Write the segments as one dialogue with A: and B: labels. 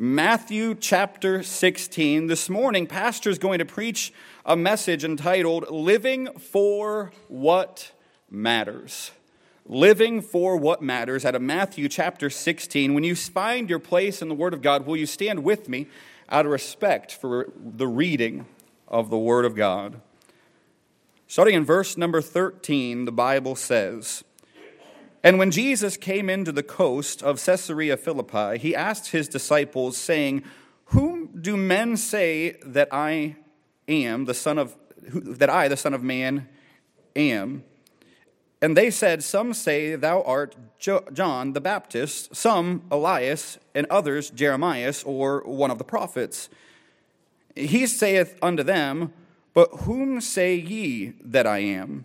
A: Matthew chapter 16. This morning, Pastor is going to preach a message entitled Living for What Matters. Living for What Matters out of Matthew chapter 16. When you find your place in the Word of God, will you stand with me out of respect for the reading of the Word of God? Starting in verse number 13, the Bible says, and when Jesus came into the coast of Caesarea Philippi, he asked his disciples, saying, Whom do men say that I am, the Son of that I, the Son of Man, am? And they said, Some say thou art John the Baptist, some Elias, and others Jeremiah, or one of the prophets. He saith unto them, But whom say ye that I am?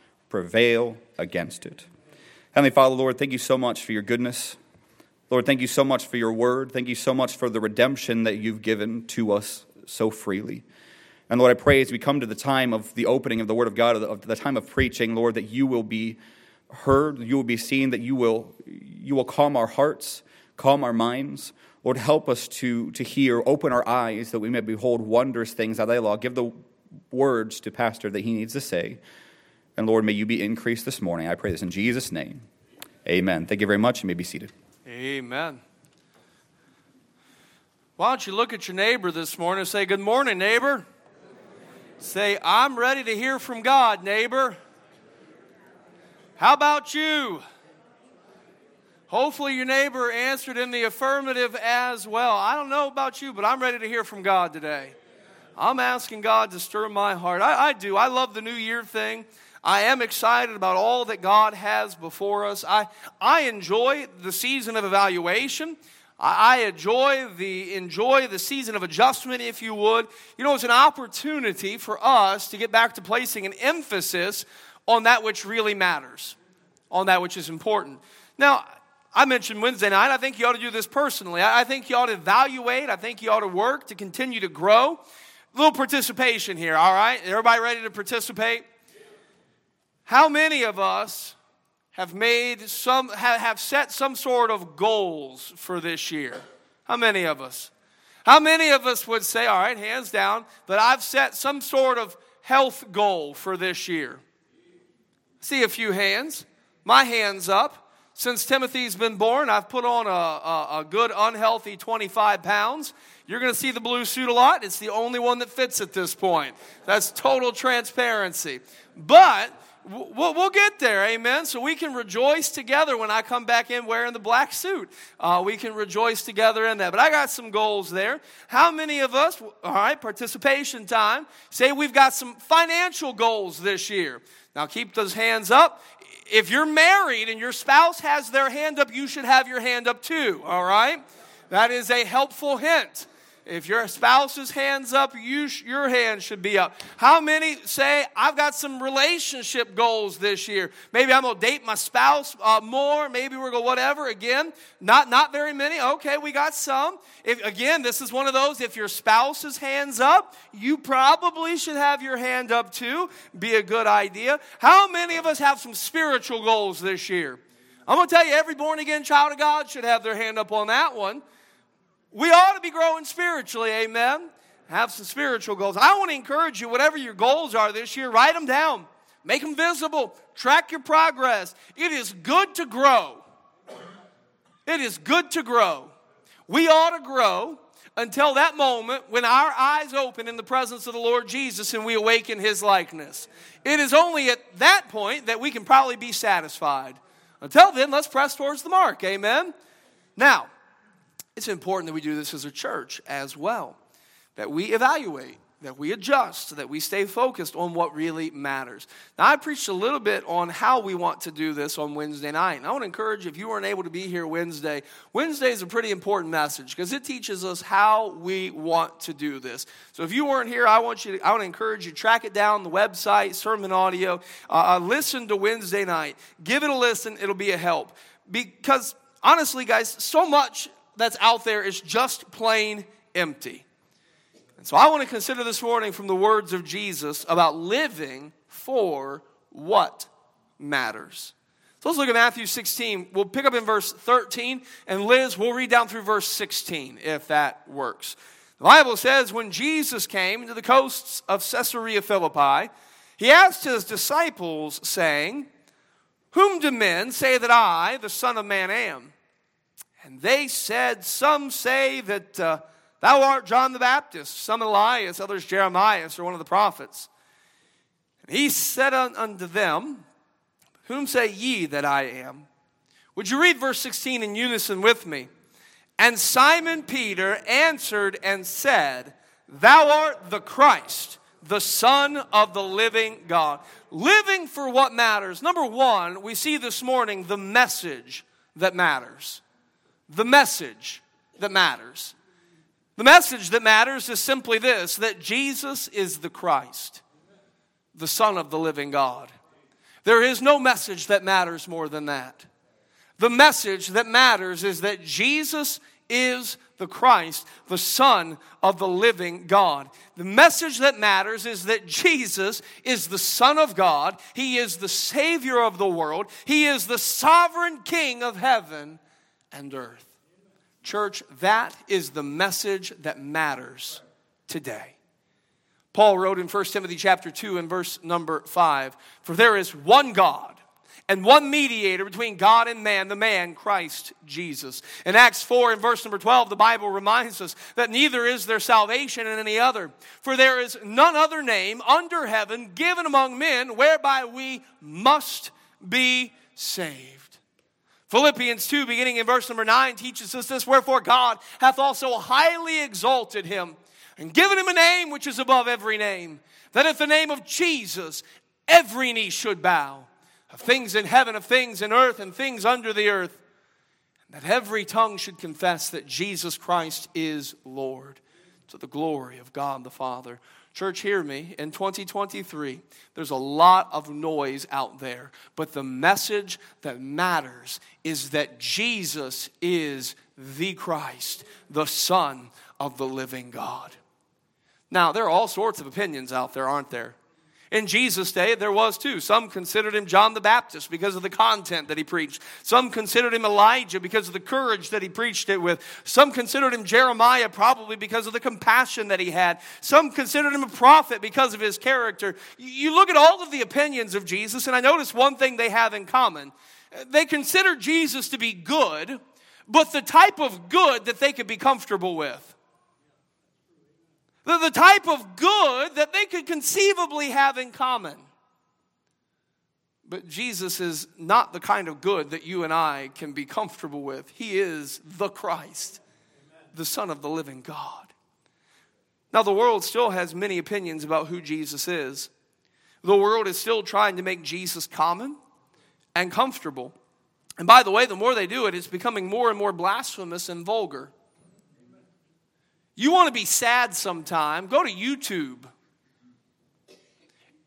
A: prevail against it. Heavenly Father, Lord, thank you so much for your goodness. Lord, thank you so much for your word. Thank you so much for the redemption that you've given to us so freely. And Lord, I pray as we come to the time of the opening of the Word of God, of the time of preaching, Lord, that you will be heard, you will be seen, that you will, you will calm our hearts, calm our minds. Lord, help us to, to hear, open our eyes, that we may behold wondrous things out of thy law. Give the words to Pastor that he needs to say. And Lord, may you be increased this morning. I pray this in Jesus' name. Amen. Thank you very much. You may be seated.
B: Amen. Why don't you look at your neighbor this morning and say, Good morning, neighbor? Say, I'm ready to hear from God, neighbor. How about you? Hopefully, your neighbor answered in the affirmative as well. I don't know about you, but I'm ready to hear from God today. I'm asking God to stir my heart. I, I do. I love the New Year thing. I am excited about all that God has before us. I, I enjoy the season of evaluation. I, I enjoy the, enjoy the season of adjustment, if you would. You know, it's an opportunity for us to get back to placing an emphasis on that which really matters, on that which is important. Now, I mentioned Wednesday night. I think you ought to do this personally. I think you ought to evaluate. I think you ought to work to continue to grow. A little participation here, all right? Everybody ready to participate? How many of us have made some have set some sort of goals for this year? How many of us? How many of us would say, all right, hands down, that I've set some sort of health goal for this year? See a few hands. My hands up. Since Timothy's been born, I've put on a, a, a good unhealthy 25 pounds. You're going to see the blue suit a lot. It's the only one that fits at this point. That's total transparency. But We'll, we'll, get there, amen. So we can rejoice together when I come back in wearing the black suit. Uh, we can rejoice together in that. But I got some goals there. How many of us, all right, participation time, say we've got some financial goals this year? Now keep those hands up. If you're married and your spouse has their hand up, you should have your hand up too, all right? That is a helpful hint. If your spouse's hand's up, you sh- your hand should be up. How many say, I've got some relationship goals this year? Maybe I'm going to date my spouse uh, more. Maybe we're going to whatever. Again, not, not very many. Okay, we got some. If, again, this is one of those, if your spouse's hand's up, you probably should have your hand up too. Be a good idea. How many of us have some spiritual goals this year? I'm going to tell you, every born again child of God should have their hand up on that one. We ought to be growing spiritually, amen. Have some spiritual goals. I want to encourage you, whatever your goals are this year, write them down, make them visible, track your progress. It is good to grow. It is good to grow. We ought to grow until that moment when our eyes open in the presence of the Lord Jesus and we awaken his likeness. It is only at that point that we can probably be satisfied. Until then, let's press towards the mark. Amen. Now, it's important that we do this as a church as well, that we evaluate. that we adjust, that we stay focused on what really matters. Now, I preached a little bit on how we want to do this on Wednesday night. And I want to encourage you, if you weren't able to be here Wednesday, Wednesday is a pretty important message because it teaches us how we want to do this. So if you weren't here, I want you to, I want to encourage you, to track it down, the website, sermon audio, uh, uh listen to Wednesday night. Give it a listen, it'll be a help. Because honestly, guys, so much that's out there is just plain empty. And so I want to consider this morning from the words of Jesus about living for what matters. So let's look at Matthew 16. We'll pick up in verse 13, and Liz, we'll read down through verse 16 if that works. The Bible says, When Jesus came to the coasts of Caesarea Philippi, he asked his disciples, saying, Whom do men say that I, the Son of Man, am? And they said, Some say that. Uh, Thou art John the Baptist, some Elias, others Jeremiah, or one of the prophets. And he said unto them, Whom say ye that I am? Would you read verse 16 in unison with me? And Simon Peter answered and said, Thou art the Christ, the Son of the living God. Living for what matters. Number one, we see this morning the message that matters. The message that matters. The message that matters is simply this that Jesus is the Christ, the Son of the living God. There is no message that matters more than that. The message that matters is that Jesus is the Christ, the Son of the living God. The message that matters is that Jesus is the Son of God. He is the Savior of the world. He is the sovereign King of heaven and earth. Church, that is the message that matters today. Paul wrote in 1 Timothy chapter 2 and verse number 5, For there is one God and one mediator between God and man, the man Christ Jesus. In Acts 4 and verse number 12, the Bible reminds us that neither is there salvation in any other, for there is none other name under heaven given among men whereby we must be saved. Philippians 2, beginning in verse number 9, teaches us this Wherefore God hath also highly exalted him and given him a name which is above every name, that at the name of Jesus every knee should bow, of things in heaven, of things in earth, and things under the earth, and that every tongue should confess that Jesus Christ is Lord, to the glory of God the Father. Church, hear me. In 2023, there's a lot of noise out there, but the message that matters is that Jesus is the Christ, the Son of the living God. Now, there are all sorts of opinions out there, aren't there? In Jesus' day, there was too. Some considered him John the Baptist because of the content that he preached. Some considered him Elijah because of the courage that he preached it with. Some considered him Jeremiah probably because of the compassion that he had. Some considered him a prophet because of his character. You look at all of the opinions of Jesus, and I notice one thing they have in common. They consider Jesus to be good, but the type of good that they could be comfortable with. The, the type of good that they could conceivably have in common. But Jesus is not the kind of good that you and I can be comfortable with. He is the Christ, the Son of the living God. Now, the world still has many opinions about who Jesus is. The world is still trying to make Jesus common and comfortable. And by the way, the more they do it, it's becoming more and more blasphemous and vulgar. You want to be sad sometime, go to YouTube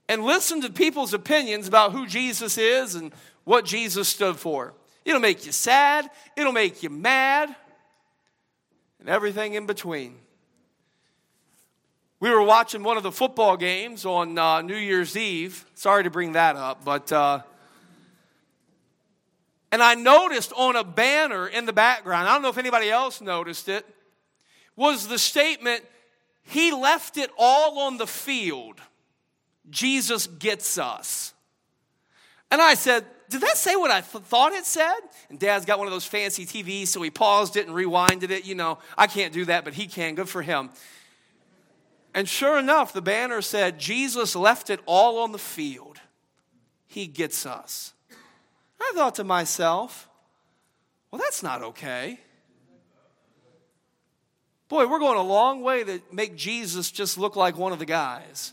B: and listen to people's opinions about who Jesus is and what Jesus stood for. It'll make you sad, it'll make you mad, and everything in between. We were watching one of the football games on uh, New Year's Eve. Sorry to bring that up, but. Uh, and I noticed on a banner in the background, I don't know if anybody else noticed it, was the statement, He left it all on the field. Jesus gets us. And I said, Did that say what I th- thought it said? And Dad's got one of those fancy TVs, so he paused it and rewinded it. You know, I can't do that, but he can. Good for him. And sure enough, the banner said, Jesus left it all on the field. He gets us. I thought to myself, well, that's not okay. Boy, we're going a long way to make Jesus just look like one of the guys.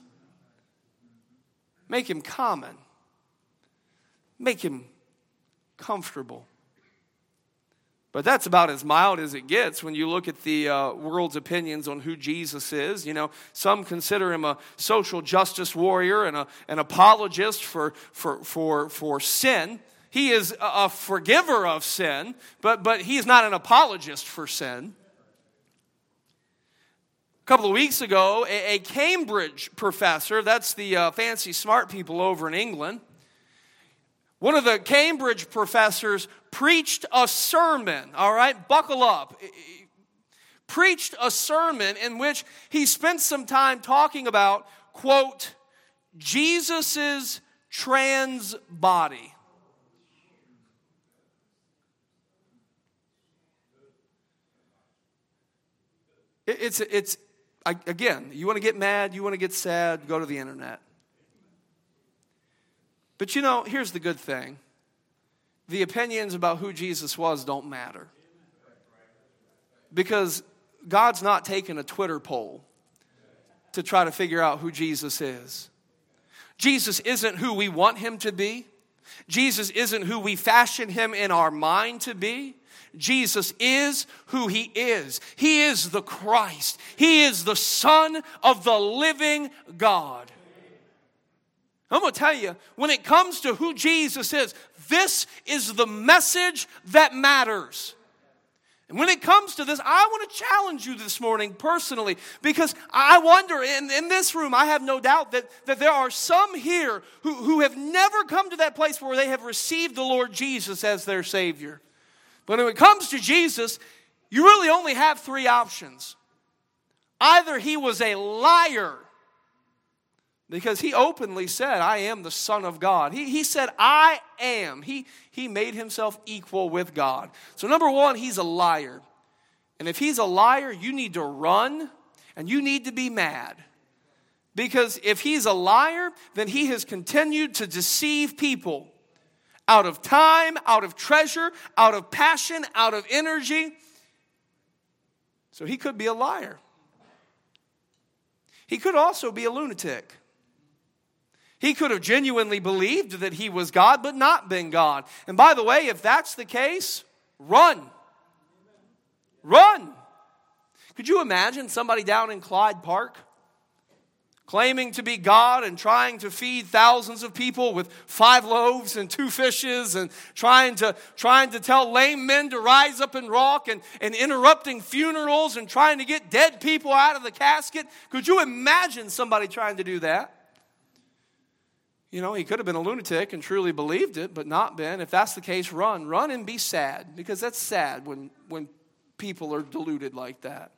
B: Make him common. Make him comfortable. But that's about as mild as it gets when you look at the uh, world's opinions on who Jesus is. You know, some consider him a social justice warrior and a, an apologist for, for, for, for sin. He is a forgiver of sin, but, but he's not an apologist for sin. Couple of weeks ago, a, a Cambridge professor, that's the uh, fancy smart people over in England, one of the Cambridge professors preached a sermon, all right, buckle up. Preached a sermon in which he spent some time talking about, quote, Jesus's trans body. It's, it's again, you want to get mad, you want to get sad, go to the internet. But you know, here's the good thing the opinions about who Jesus was don't matter. Because God's not taking a Twitter poll to try to figure out who Jesus is. Jesus isn't who we want him to be. Jesus isn't who we fashion him in our mind to be. Jesus is who he is. He is the Christ. He is the Son of the living God. I'm going to tell you, when it comes to who Jesus is, this is the message that matters. And when it comes to this, I want to challenge you this morning personally because I wonder, in, in this room, I have no doubt that, that there are some here who, who have never come to that place where they have received the Lord Jesus as their Savior. But when it comes to Jesus, you really only have three options. Either he was a liar, because he openly said, I am the Son of God. He, he said, I am. He, he made himself equal with God. So, number one, he's a liar. And if he's a liar, you need to run and you need to be mad. Because if he's a liar, then he has continued to deceive people out of time, out of treasure, out of passion, out of energy. So he could be a liar. He could also be a lunatic. He could have genuinely believed that he was God, but not been God. And by the way, if that's the case, run. Run. Could you imagine somebody down in Clyde Park claiming to be God and trying to feed thousands of people with five loaves and two fishes and trying to, trying to tell lame men to rise up and walk and, and interrupting funerals and trying to get dead people out of the casket? Could you imagine somebody trying to do that? You know, he could have been a lunatic and truly believed it, but not been. If that's the case, run. Run and be sad, because that's sad when, when people are deluded like that.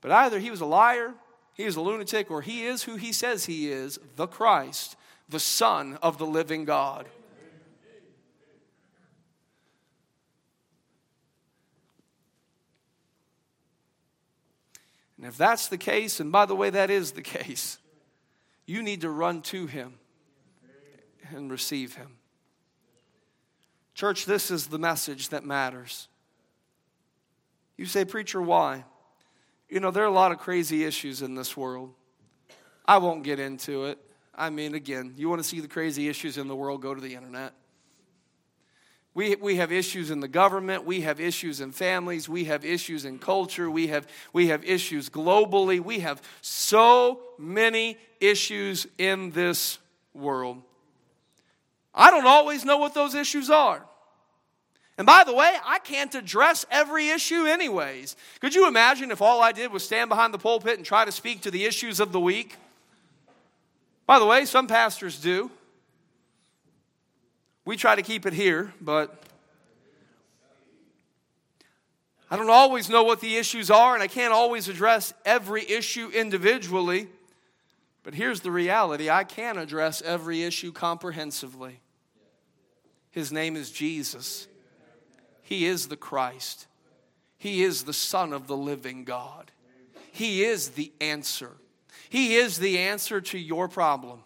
B: But either he was a liar, he is a lunatic, or he is who he says he is the Christ, the Son of the living God. And if that's the case, and by the way, that is the case, you need to run to him and receive him. Church, this is the message that matters. You say, Preacher, why? You know, there are a lot of crazy issues in this world. I won't get into it. I mean, again, you want to see the crazy issues in the world, go to the internet. We, we have issues in the government. We have issues in families. We have issues in culture. We have, we have issues globally. We have so many issues in this world. I don't always know what those issues are. And by the way, I can't address every issue, anyways. Could you imagine if all I did was stand behind the pulpit and try to speak to the issues of the week? By the way, some pastors do. We try to keep it here, but I don't always know what the issues are, and I can't always address every issue individually. But here's the reality I can address every issue comprehensively. His name is Jesus, He is the Christ, He is the Son of the living God, He is the answer. He is the answer to your problem.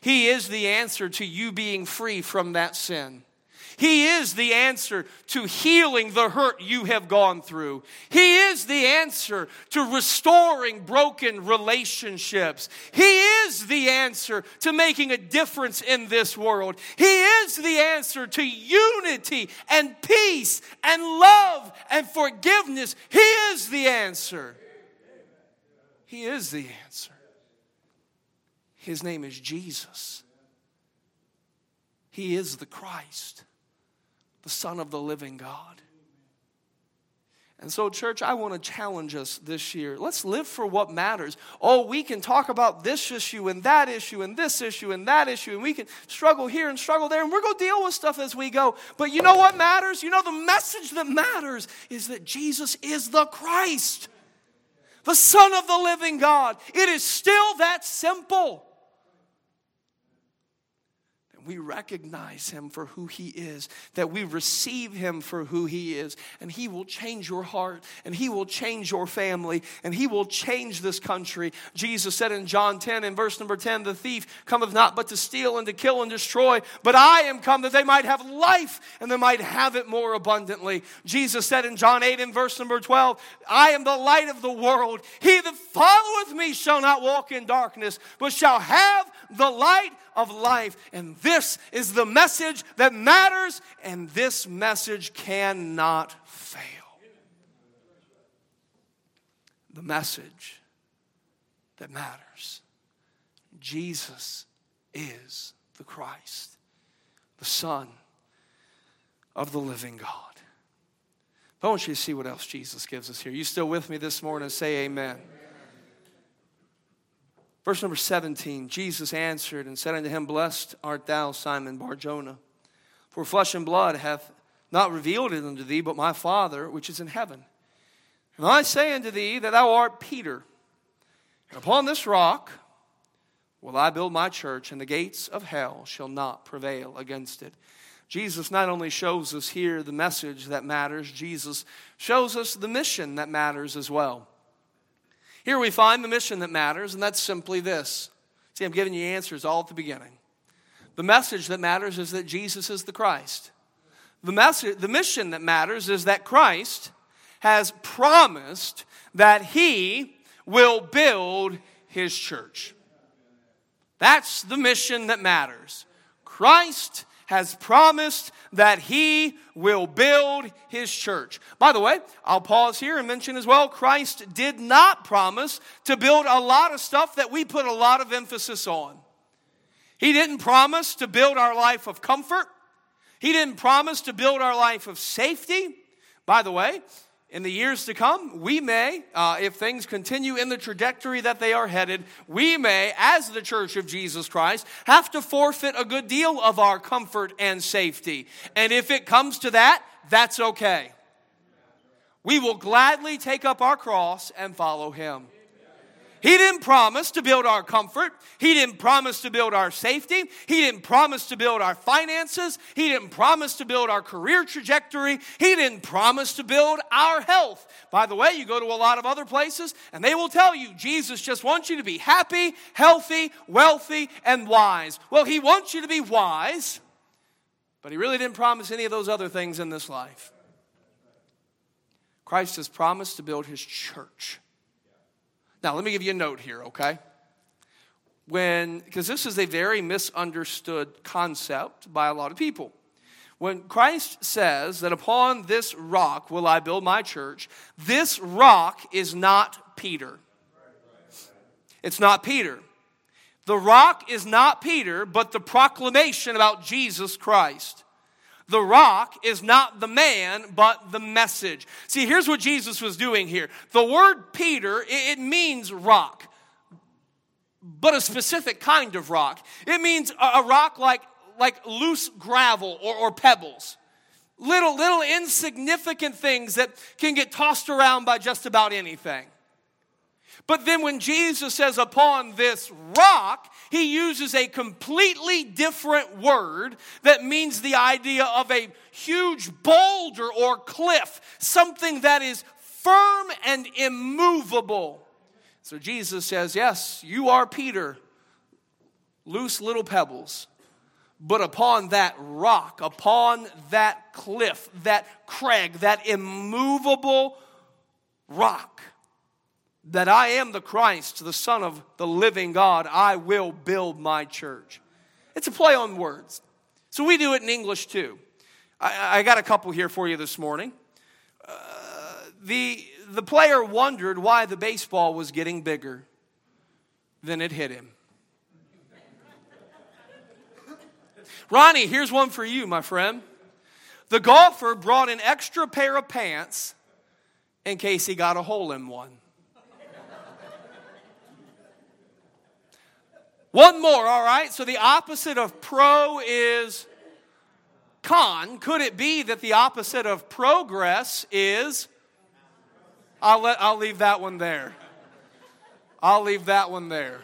B: He is the answer to you being free from that sin. He is the answer to healing the hurt you have gone through. He is the answer to restoring broken relationships. He is the answer to making a difference in this world. He is the answer to unity and peace and love and forgiveness. He is the answer. He is the answer. His name is Jesus. He is the Christ, the Son of the living God. And so, church, I want to challenge us this year. Let's live for what matters. Oh, we can talk about this issue and that issue and this issue and that issue, and we can struggle here and struggle there, and we're going to deal with stuff as we go. But you know what matters? You know, the message that matters is that Jesus is the Christ, the Son of the living God. It is still that simple we recognize him for who he is, that we receive him for who he is, and he will change your heart, and he will change your family, and he will change this country. Jesus said in John 10, in verse number 10, the thief cometh not but to steal and to kill and destroy, but I am come that they might have life and they might have it more abundantly. Jesus said in John 8, in verse number 12, I am the light of the world. He that followeth me shall not walk in darkness, but shall have the light of life. And this is the message that matters, and this message cannot fail. The message that matters Jesus is the Christ, the Son of the living God. I want you to see what else Jesus gives us here. You still with me this morning? Say amen. Verse number 17 Jesus answered and said unto him, Blessed art thou, Simon Barjona, for flesh and blood hath not revealed it unto thee, but my Father which is in heaven. And I say unto thee that thou art Peter, and upon this rock will I build my church, and the gates of hell shall not prevail against it. Jesus not only shows us here the message that matters, Jesus shows us the mission that matters as well. Here we find the mission that matters, and that's simply this. See, I'm giving you answers all at the beginning. The message that matters is that Jesus is the Christ. The, message, the mission that matters is that Christ has promised that he will build his church. That's the mission that matters. Christ has promised that he will build his church. By the way, I'll pause here and mention as well Christ did not promise to build a lot of stuff that we put a lot of emphasis on. He didn't promise to build our life of comfort. He didn't promise to build our life of safety. By the way, in the years to come, we may, uh, if things continue in the trajectory that they are headed, we may, as the church of Jesus Christ, have to forfeit a good deal of our comfort and safety. And if it comes to that, that's okay. We will gladly take up our cross and follow Him. He didn't promise to build our comfort. He didn't promise to build our safety. He didn't promise to build our finances. He didn't promise to build our career trajectory. He didn't promise to build our health. By the way, you go to a lot of other places and they will tell you Jesus just wants you to be happy, healthy, wealthy, and wise. Well, He wants you to be wise, but He really didn't promise any of those other things in this life. Christ has promised to build His church. Now, let me give you a note here, okay? When, because this is a very misunderstood concept by a lot of people. When Christ says that upon this rock will I build my church, this rock is not Peter. It's not Peter. The rock is not Peter, but the proclamation about Jesus Christ. The rock is not the man, but the message. See, here's what Jesus was doing here. The word Peter, it means rock, but a specific kind of rock. It means a rock like, like loose gravel or, or pebbles. Little, little insignificant things that can get tossed around by just about anything. But then when Jesus says, upon this rock, he uses a completely different word that means the idea of a huge boulder or cliff, something that is firm and immovable. So Jesus says, Yes, you are Peter, loose little pebbles, but upon that rock, upon that cliff, that crag, that immovable rock, that I am the Christ, the Son of the living God, I will build my church. It's a play on words. So we do it in English too. I, I got a couple here for you this morning. Uh, the, the player wondered why the baseball was getting bigger. Then it hit him. Ronnie, here's one for you, my friend. The golfer brought an extra pair of pants in case he got a hole in one. One more, all right? So the opposite of pro is con. Could it be that the opposite of progress is? I'll, let, I'll leave that one there. I'll leave that one there.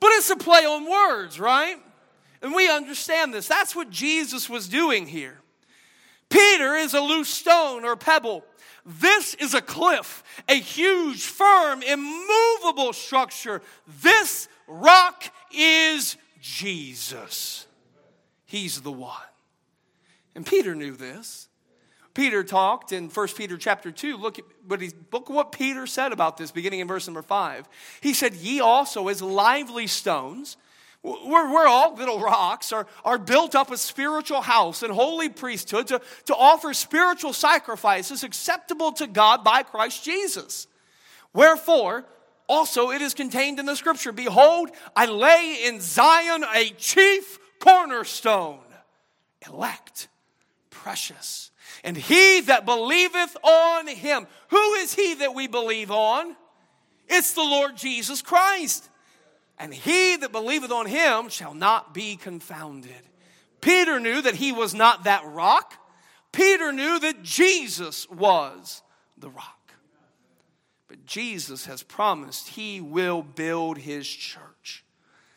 B: But it's a play on words, right? And we understand this. That's what Jesus was doing here. Peter is a loose stone or pebble. This is a cliff, a huge, firm, immovable structure. This rock is Jesus. He's the one. And Peter knew this. Peter talked in 1 Peter chapter 2. Look at what, he, look what Peter said about this, beginning in verse number 5. He said, Ye also, as lively stones, we're, we're all little rocks, are, are built up a spiritual house and holy priesthood to, to offer spiritual sacrifices acceptable to God by Christ Jesus. Wherefore, also it is contained in the scripture Behold, I lay in Zion a chief cornerstone, elect, precious. And he that believeth on him, who is he that we believe on? It's the Lord Jesus Christ and he that believeth on him shall not be confounded. Peter knew that he was not that rock. Peter knew that Jesus was the rock. Jesus has promised he will build his church.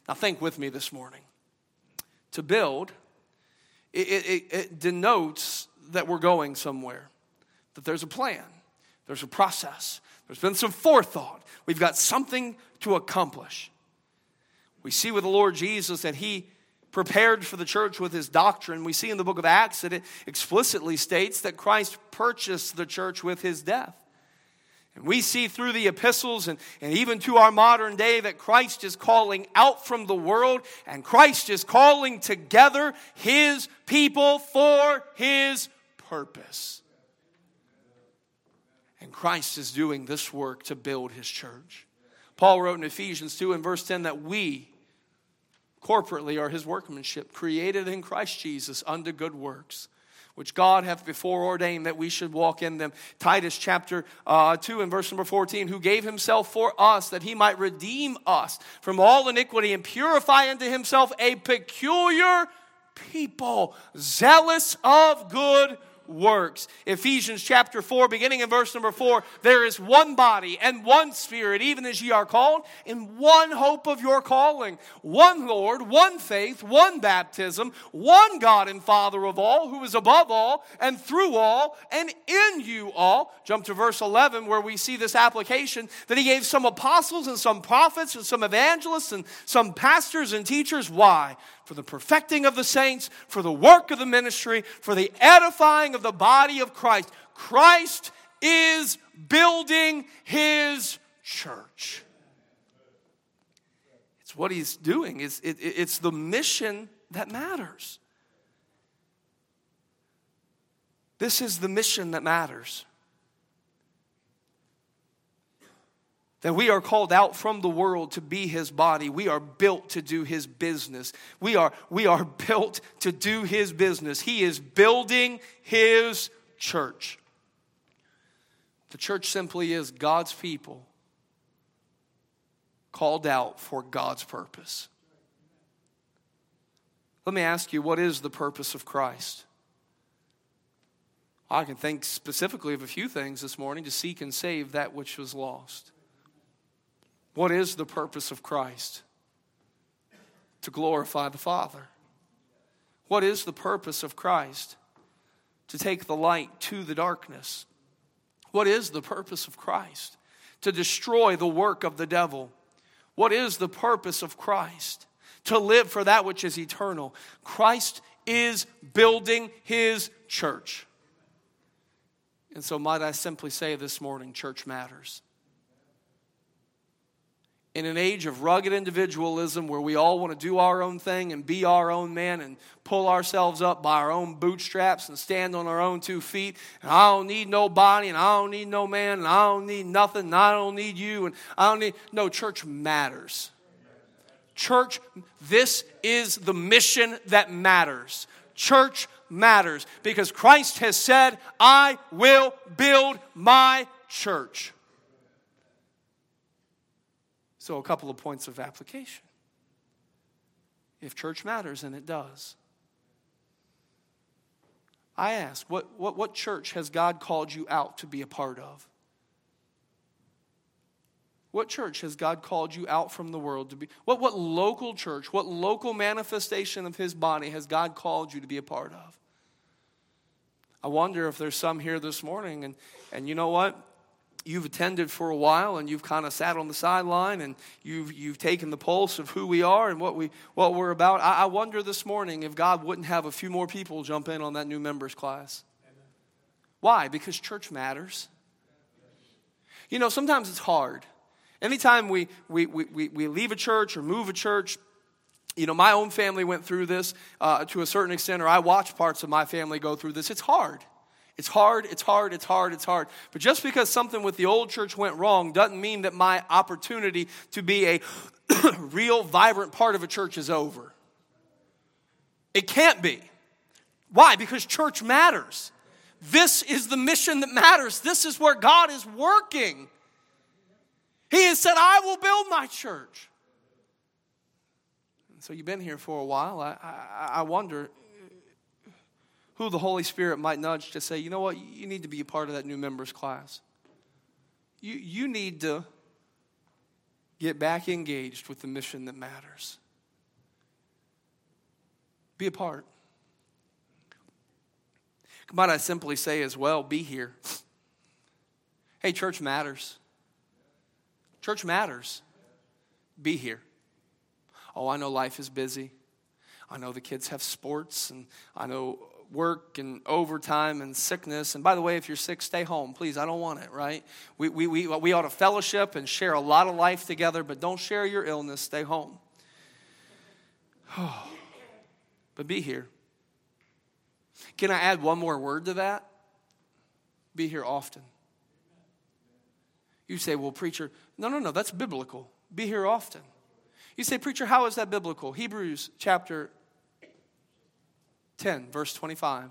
B: Now, think with me this morning. To build, it, it, it denotes that we're going somewhere, that there's a plan, there's a process, there's been some forethought, we've got something to accomplish. We see with the Lord Jesus that he prepared for the church with his doctrine. We see in the book of Acts that it explicitly states that Christ purchased the church with his death. And we see through the epistles and, and even to our modern day that Christ is calling out from the world and Christ is calling together his people for his purpose. And Christ is doing this work to build his church. Paul wrote in Ephesians 2 and verse 10 that we, corporately are his workmanship, created in Christ Jesus unto good works, which God hath before ordained that we should walk in them. Titus chapter uh, 2 and verse number 14, who gave himself for us that he might redeem us from all iniquity and purify unto himself a peculiar people, zealous of good works. Ephesians chapter 4, beginning in verse number 4 there is one body and one spirit, even as ye are called, in one hope of your calling, one Lord, one faith, one baptism, one God and Father of all, who is above all and through all and in you all. Jump to verse 11 where we see this application that he gave some apostles and some prophets and some evangelists and some pastors and teachers. Why? for the perfecting of the saints, for the work of the ministry, for the edifying of the body of Christ. Christ is building his church. It's what he's doing, it's, it, it's the mission that matters. This is the mission that matters. That we are called out from the world to be his body. We are built to do his business. We are, we are built to do his business. He is building his church. The church simply is God's people called out for God's purpose. Let me ask you, what is the purpose of Christ? I can think specifically of a few things this morning to seek and save that which was lost. What is the purpose of Christ? To glorify the Father. What is the purpose of Christ? To take the light to the darkness. What is the purpose of Christ? To destroy the work of the devil. What is the purpose of Christ? to live for that which is eternal. Christ is building his church. And so, might I simply say this morning, church matters. In an age of rugged individualism where we all want to do our own thing and be our own man and pull ourselves up by our own bootstraps and stand on our own two feet, and I don't need nobody, and I don't need no man, and I don't need nothing, and I don't need you, and I don't need. No, church matters. Church, this is the mission that matters. Church matters because Christ has said, I will build my church. So, a couple of points of application. If church matters, and it does, I ask, what, what, what church has God called you out to be a part of? What church has God called you out from the world to be? What, what local church, what local manifestation of His body has God called you to be a part of? I wonder if there's some here this morning, and, and you know what? You've attended for a while and you've kind of sat on the sideline and you've, you've taken the pulse of who we are and what, we, what we're about. I, I wonder this morning if God wouldn't have a few more people jump in on that new members class. Why? Because church matters. You know, sometimes it's hard. Anytime we, we, we, we leave a church or move a church, you know, my own family went through this uh, to a certain extent, or I watched parts of my family go through this. It's hard. It's hard, it's hard, it's hard, it's hard. But just because something with the old church went wrong doesn't mean that my opportunity to be a real, vibrant part of a church is over. It can't be. Why? Because church matters. This is the mission that matters. This is where God is working. He has said, I will build my church. And so you've been here for a while. I, I, I wonder who the Holy Spirit might nudge to say, you know what, you need to be a part of that new members class. You, you need to get back engaged with the mission that matters. Be a part. Might I simply say as well, be here. Hey, church matters. Church matters. Be here. Oh, I know life is busy. I know the kids have sports, and I know work and overtime and sickness. And by the way, if you're sick, stay home, please. I don't want it, right? We, we, we, we ought to fellowship and share a lot of life together, but don't share your illness. Stay home. but be here. Can I add one more word to that? Be here often. You say, well, preacher, no, no, no, that's biblical. Be here often. You say, preacher, how is that biblical? Hebrews chapter 10, verse 25.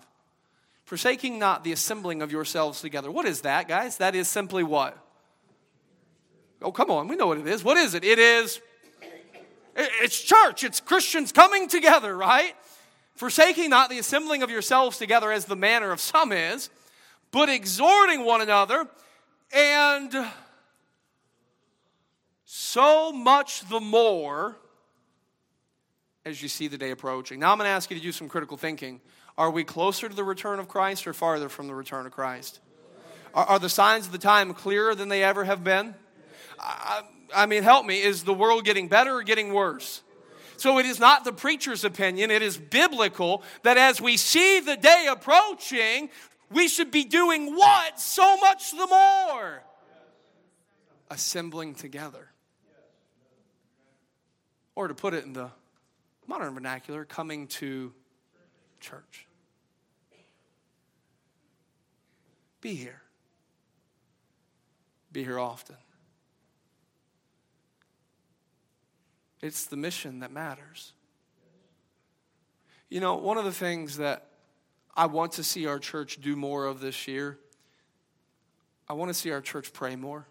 B: Forsaking not the assembling of yourselves together. What is that, guys? That is simply what? Oh, come on, we know what it is. What is it? It is, it's church, it's Christians coming together, right? Forsaking not the assembling of yourselves together as the manner of some is, but exhorting one another, and so much the more as you see the day approaching. Now I'm going to ask you to do some critical thinking. Are we closer to the return of Christ or farther from the return of Christ? Are, are the signs of the time clearer than they ever have been? I, I mean, help me. Is the world getting better or getting worse? So it is not the preacher's opinion, it is biblical that as we see the day approaching, we should be doing what? So much the more. Assembling together. Or to put it in the modern vernacular, coming to church. Be here. Be here often. It's the mission that matters. You know, one of the things that I want to see our church do more of this year, I want to see our church pray more.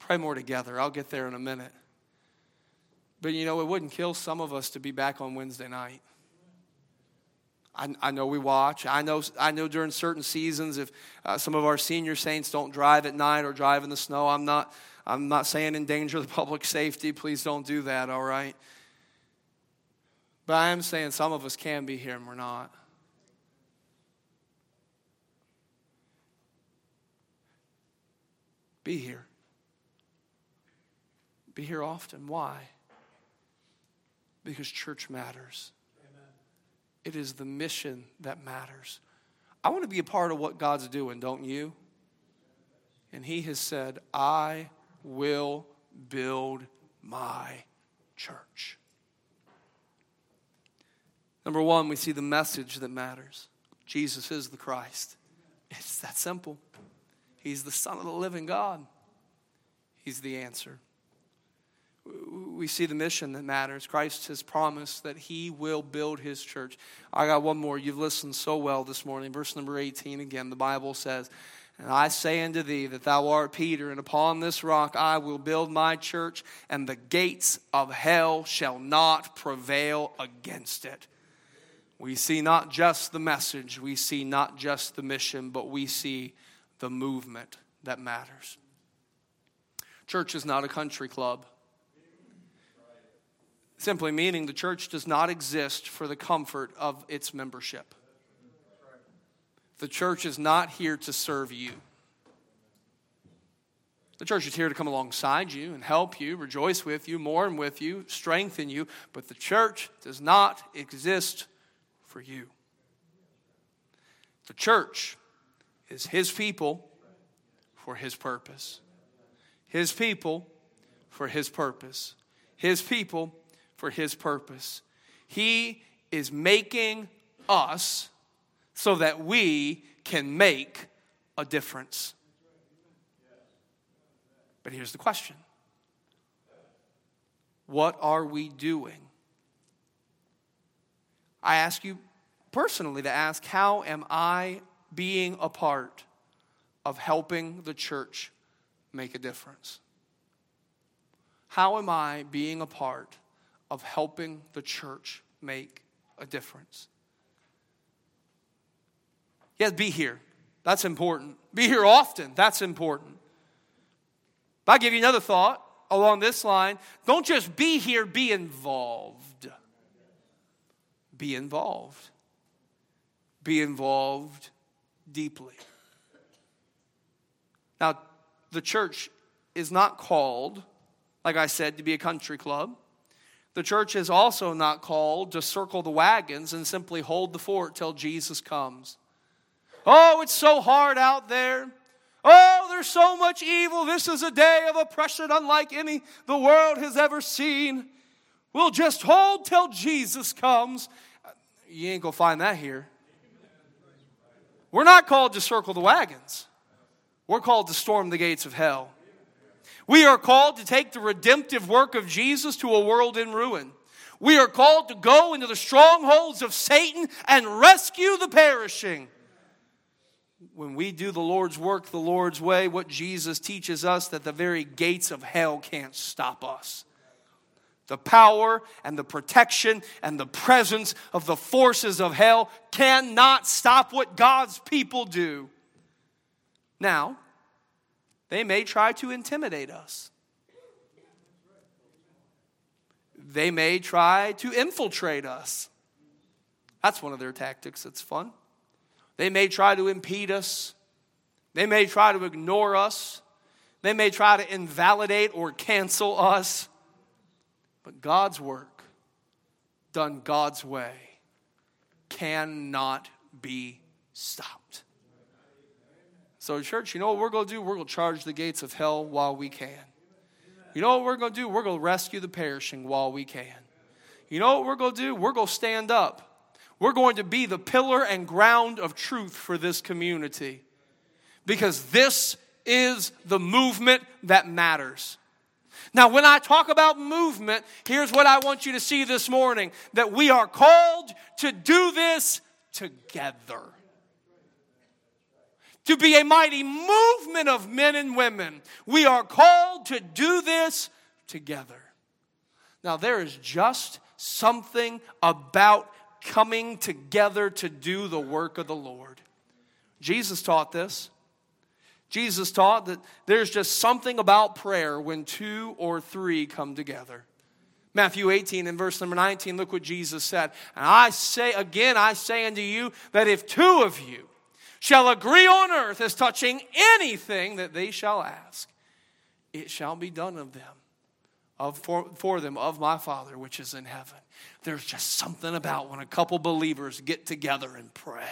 B: Pray more together. I'll get there in a minute. But you know, it wouldn't kill some of us to be back on Wednesday night. I, I know we watch. I know, I know during certain seasons, if uh, some of our senior saints don't drive at night or drive in the snow, I'm not, I'm not saying endanger the public safety. Please don't do that, all right? But I am saying some of us can be here and we're not. Be here. Be here often. Why? Because church matters. It is the mission that matters. I want to be a part of what God's doing, don't you? And He has said, I will build my church. Number one, we see the message that matters Jesus is the Christ. It's that simple. He's the Son of the living God, He's the answer. We see the mission that matters. Christ has promised that He will build His church. I got one more. You've listened so well this morning. Verse number 18 again, the Bible says, and I say unto thee that thou art Peter, and upon this rock I will build my church, and the gates of hell shall not prevail against it. We see not just the message, we see not just the mission, but we see the movement that matters. Church is not a country club. Simply meaning the church does not exist for the comfort of its membership. The church is not here to serve you. The church is here to come alongside you and help you, rejoice with you, mourn with you, strengthen you, but the church does not exist for you. The church is His people for His purpose. His people for His purpose. His people for His purpose. He is making us so that we can make a difference. But here's the question What are we doing? I ask you personally to ask how am I being a part of helping the church make a difference? How am I being a part of helping the church make a difference? Yes, be here. That's important. Be here often. That's important. But I give you another thought along this line. Don't just be here, be involved. Be involved. Be involved deeply. Now, the church is not called, like I said, to be a country club. The church is also not called to circle the wagons and simply hold the fort till Jesus comes. Oh, it's so hard out there. Oh, there's so much evil. This is a day of oppression unlike any the world has ever seen. We'll just hold till Jesus comes. You ain't gonna find that here. We're not called to circle the wagons, we're called to storm the gates of hell. We are called to take the redemptive work of Jesus to a world in ruin. We are called to go into the strongholds of Satan and rescue the perishing when we do the Lord's work the Lord's way, what Jesus teaches us that the very gates of hell can't stop us. The power and the protection and the presence of the forces of hell cannot stop what God's people do. Now, they may try to intimidate us. They may try to infiltrate us. That's one of their tactics. It's fun. They may try to impede us. They may try to ignore us. They may try to invalidate or cancel us. But God's work, done God's way, cannot be stopped. So, church, you know what we're going to do? We're going to charge the gates of hell while we can. You know what we're going to do? We're going to rescue the perishing while we can. You know what we're going to do? We're going to stand up we're going to be the pillar and ground of truth for this community because this is the movement that matters. Now, when I talk about movement, here's what I want you to see this morning that we are called to do this together. To be a mighty movement of men and women. We are called to do this together. Now, there is just something about coming together to do the work of the Lord. Jesus taught this. Jesus taught that there's just something about prayer when two or three come together. Matthew 18 and verse number 19, look what Jesus said. And I say again, I say unto you that if two of you shall agree on earth as touching anything that they shall ask, it shall be done of them of, for, for them of my Father which is in heaven. There's just something about when a couple believers get together and pray.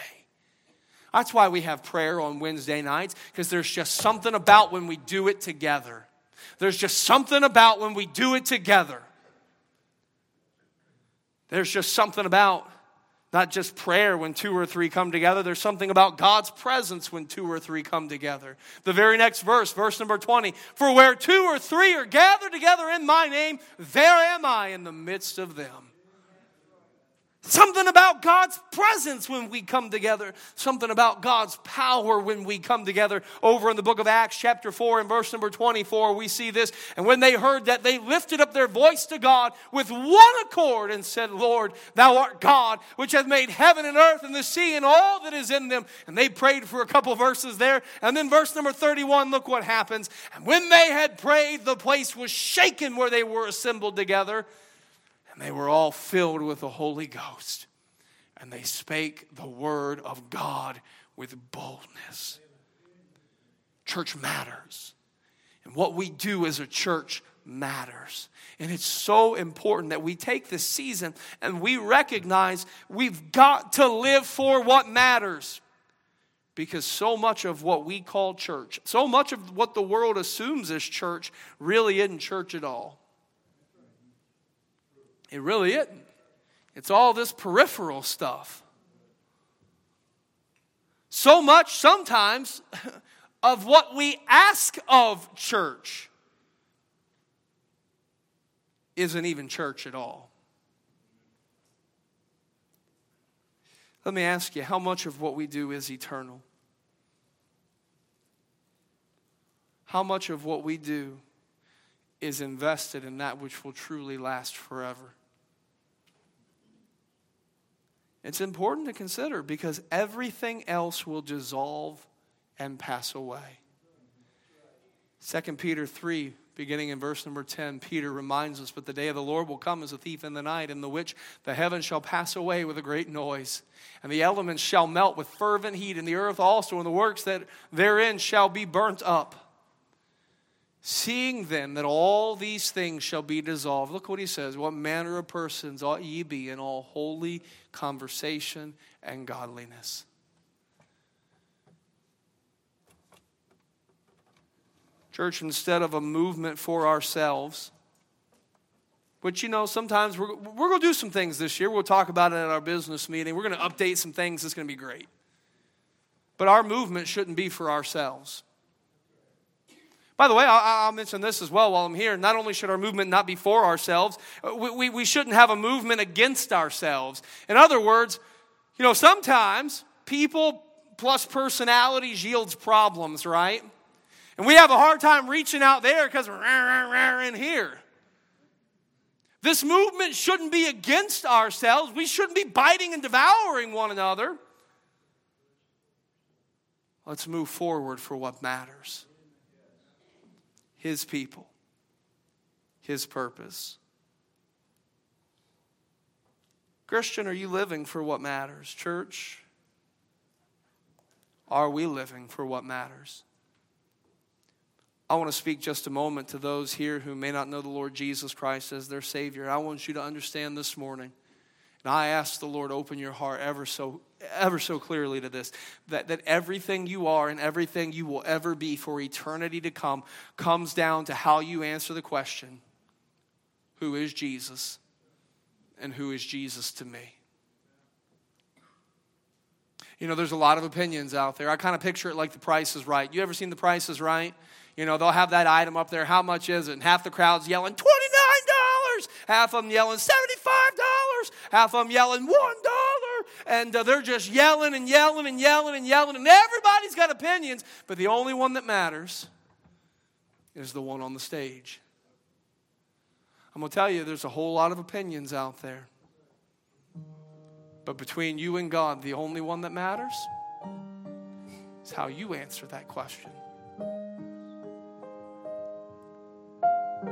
B: That's why we have prayer on Wednesday nights, because there's just something about when we do it together. There's just something about when we do it together. There's just something about not just prayer when two or three come together. There's something about God's presence when two or three come together. The very next verse, verse number 20 For where two or three are gathered together in my name, there am I in the midst of them. Something about God's presence when we come together. Something about God's power when we come together. Over in the book of Acts, chapter 4, and verse number 24, we see this. And when they heard that, they lifted up their voice to God with one accord and said, Lord, thou art God, which hath made heaven and earth and the sea and all that is in them. And they prayed for a couple verses there. And then verse number 31, look what happens. And when they had prayed, the place was shaken where they were assembled together. And they were all filled with the Holy Ghost. And they spake the word of God with boldness. Church matters. And what we do as a church matters. And it's so important that we take this season and we recognize we've got to live for what matters. Because so much of what we call church, so much of what the world assumes is church, really isn't church at all. It really isn't. It's all this peripheral stuff. So much sometimes of what we ask of church isn't even church at all. Let me ask you how much of what we do is eternal? How much of what we do is invested in that which will truly last forever? It's important to consider because everything else will dissolve and pass away. 2 Peter 3, beginning in verse number 10, Peter reminds us, But the day of the Lord will come as a thief in the night, in the which the heavens shall pass away with a great noise, and the elements shall melt with fervent heat, and the earth also, and the works that therein shall be burnt up. Seeing then that all these things shall be dissolved, look what he says. What manner of persons ought ye be in all holy conversation and godliness? Church, instead of a movement for ourselves, which, you know, sometimes we're, we're going to do some things this year. We'll talk about it at our business meeting. We're going to update some things. It's going to be great. But our movement shouldn't be for ourselves. By the way, I'll, mention this as well while I'm here. Not only should our movement not be for ourselves, uh, we, we, shouldn't have a movement against ourselves. In other words, you know, sometimes people plus personalities yields problems, right? And we have a hard time reaching out there because we're in here. This movement shouldn't be against ourselves. We shouldn't be biting and devouring one another. Let's move forward for what matters. His people, His purpose. Christian, are you living for what matters? Church, are we living for what matters? I want to speak just a moment to those here who may not know the Lord Jesus Christ as their Savior. I want you to understand this morning and I ask the Lord, open your heart ever so, ever so clearly to this that, that everything you are and everything you will ever be for eternity to come comes down to how you answer the question Who is Jesus? And who is Jesus to me? You know, there's a lot of opinions out there. I kind of picture it like the price is right. You ever seen the price is right? You know, they'll have that item up there. How much is it? And half the crowd's yelling, $29. Half of them yelling, $75 half of them yelling, $1. And uh, they're just yelling and yelling and yelling and yelling, and everybody's got opinions, but the only one that matters is the one on the stage. I'm going to tell you, there's a whole lot of opinions out there. But between you and God, the only one that matters is how you answer that question.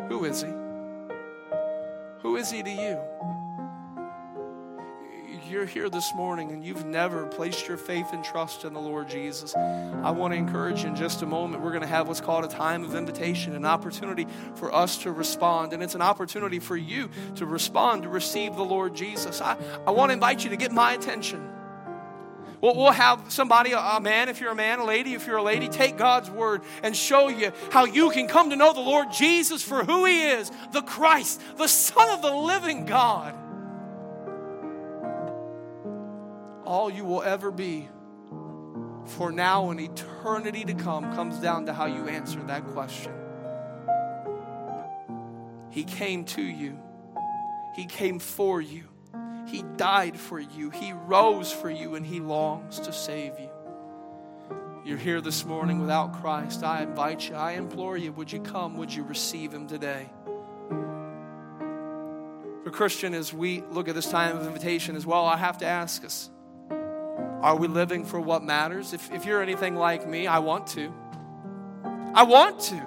B: Who is He? Who is He to you? You're here this morning and you've never placed your faith and trust in the Lord Jesus, I want to encourage you in just a moment. We're going to have what's called a time of invitation, an opportunity for us to respond. And it's an opportunity for you to respond, to receive the Lord Jesus. I, I want to invite you to get my attention. We'll, we'll have somebody, a man, if you're a man, a lady, if you're a lady, take God's word and show you how you can come to know the Lord Jesus for who He is the Christ, the Son of the living God. All you will ever be for now and eternity to come comes down to how you answer that question. He came to you, He came for you. He died for you, He rose for you, and He longs to save you. You're here this morning without Christ. I invite you, I implore you, would you come? Would you receive Him today? For Christian, as we look at this time of invitation as well, I have to ask us are we living for what matters? If, if you're anything like me, I want to. I want to.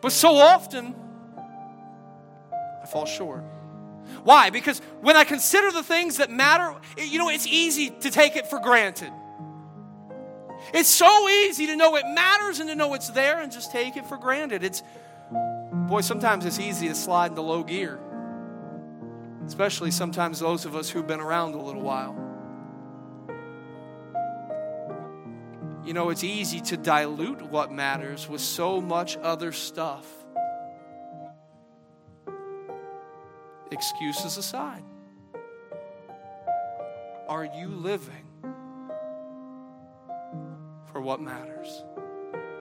B: But so often, I fall short. Why? Because when I consider the things that matter, you know, it's easy to take it for granted. It's so easy to know it matters and to know it's there and just take it for granted. It's, boy, sometimes it's easy to slide into low gear, especially sometimes those of us who've been around a little while. You know, it's easy to dilute what matters with so much other stuff. Excuses aside, are you living for what matters?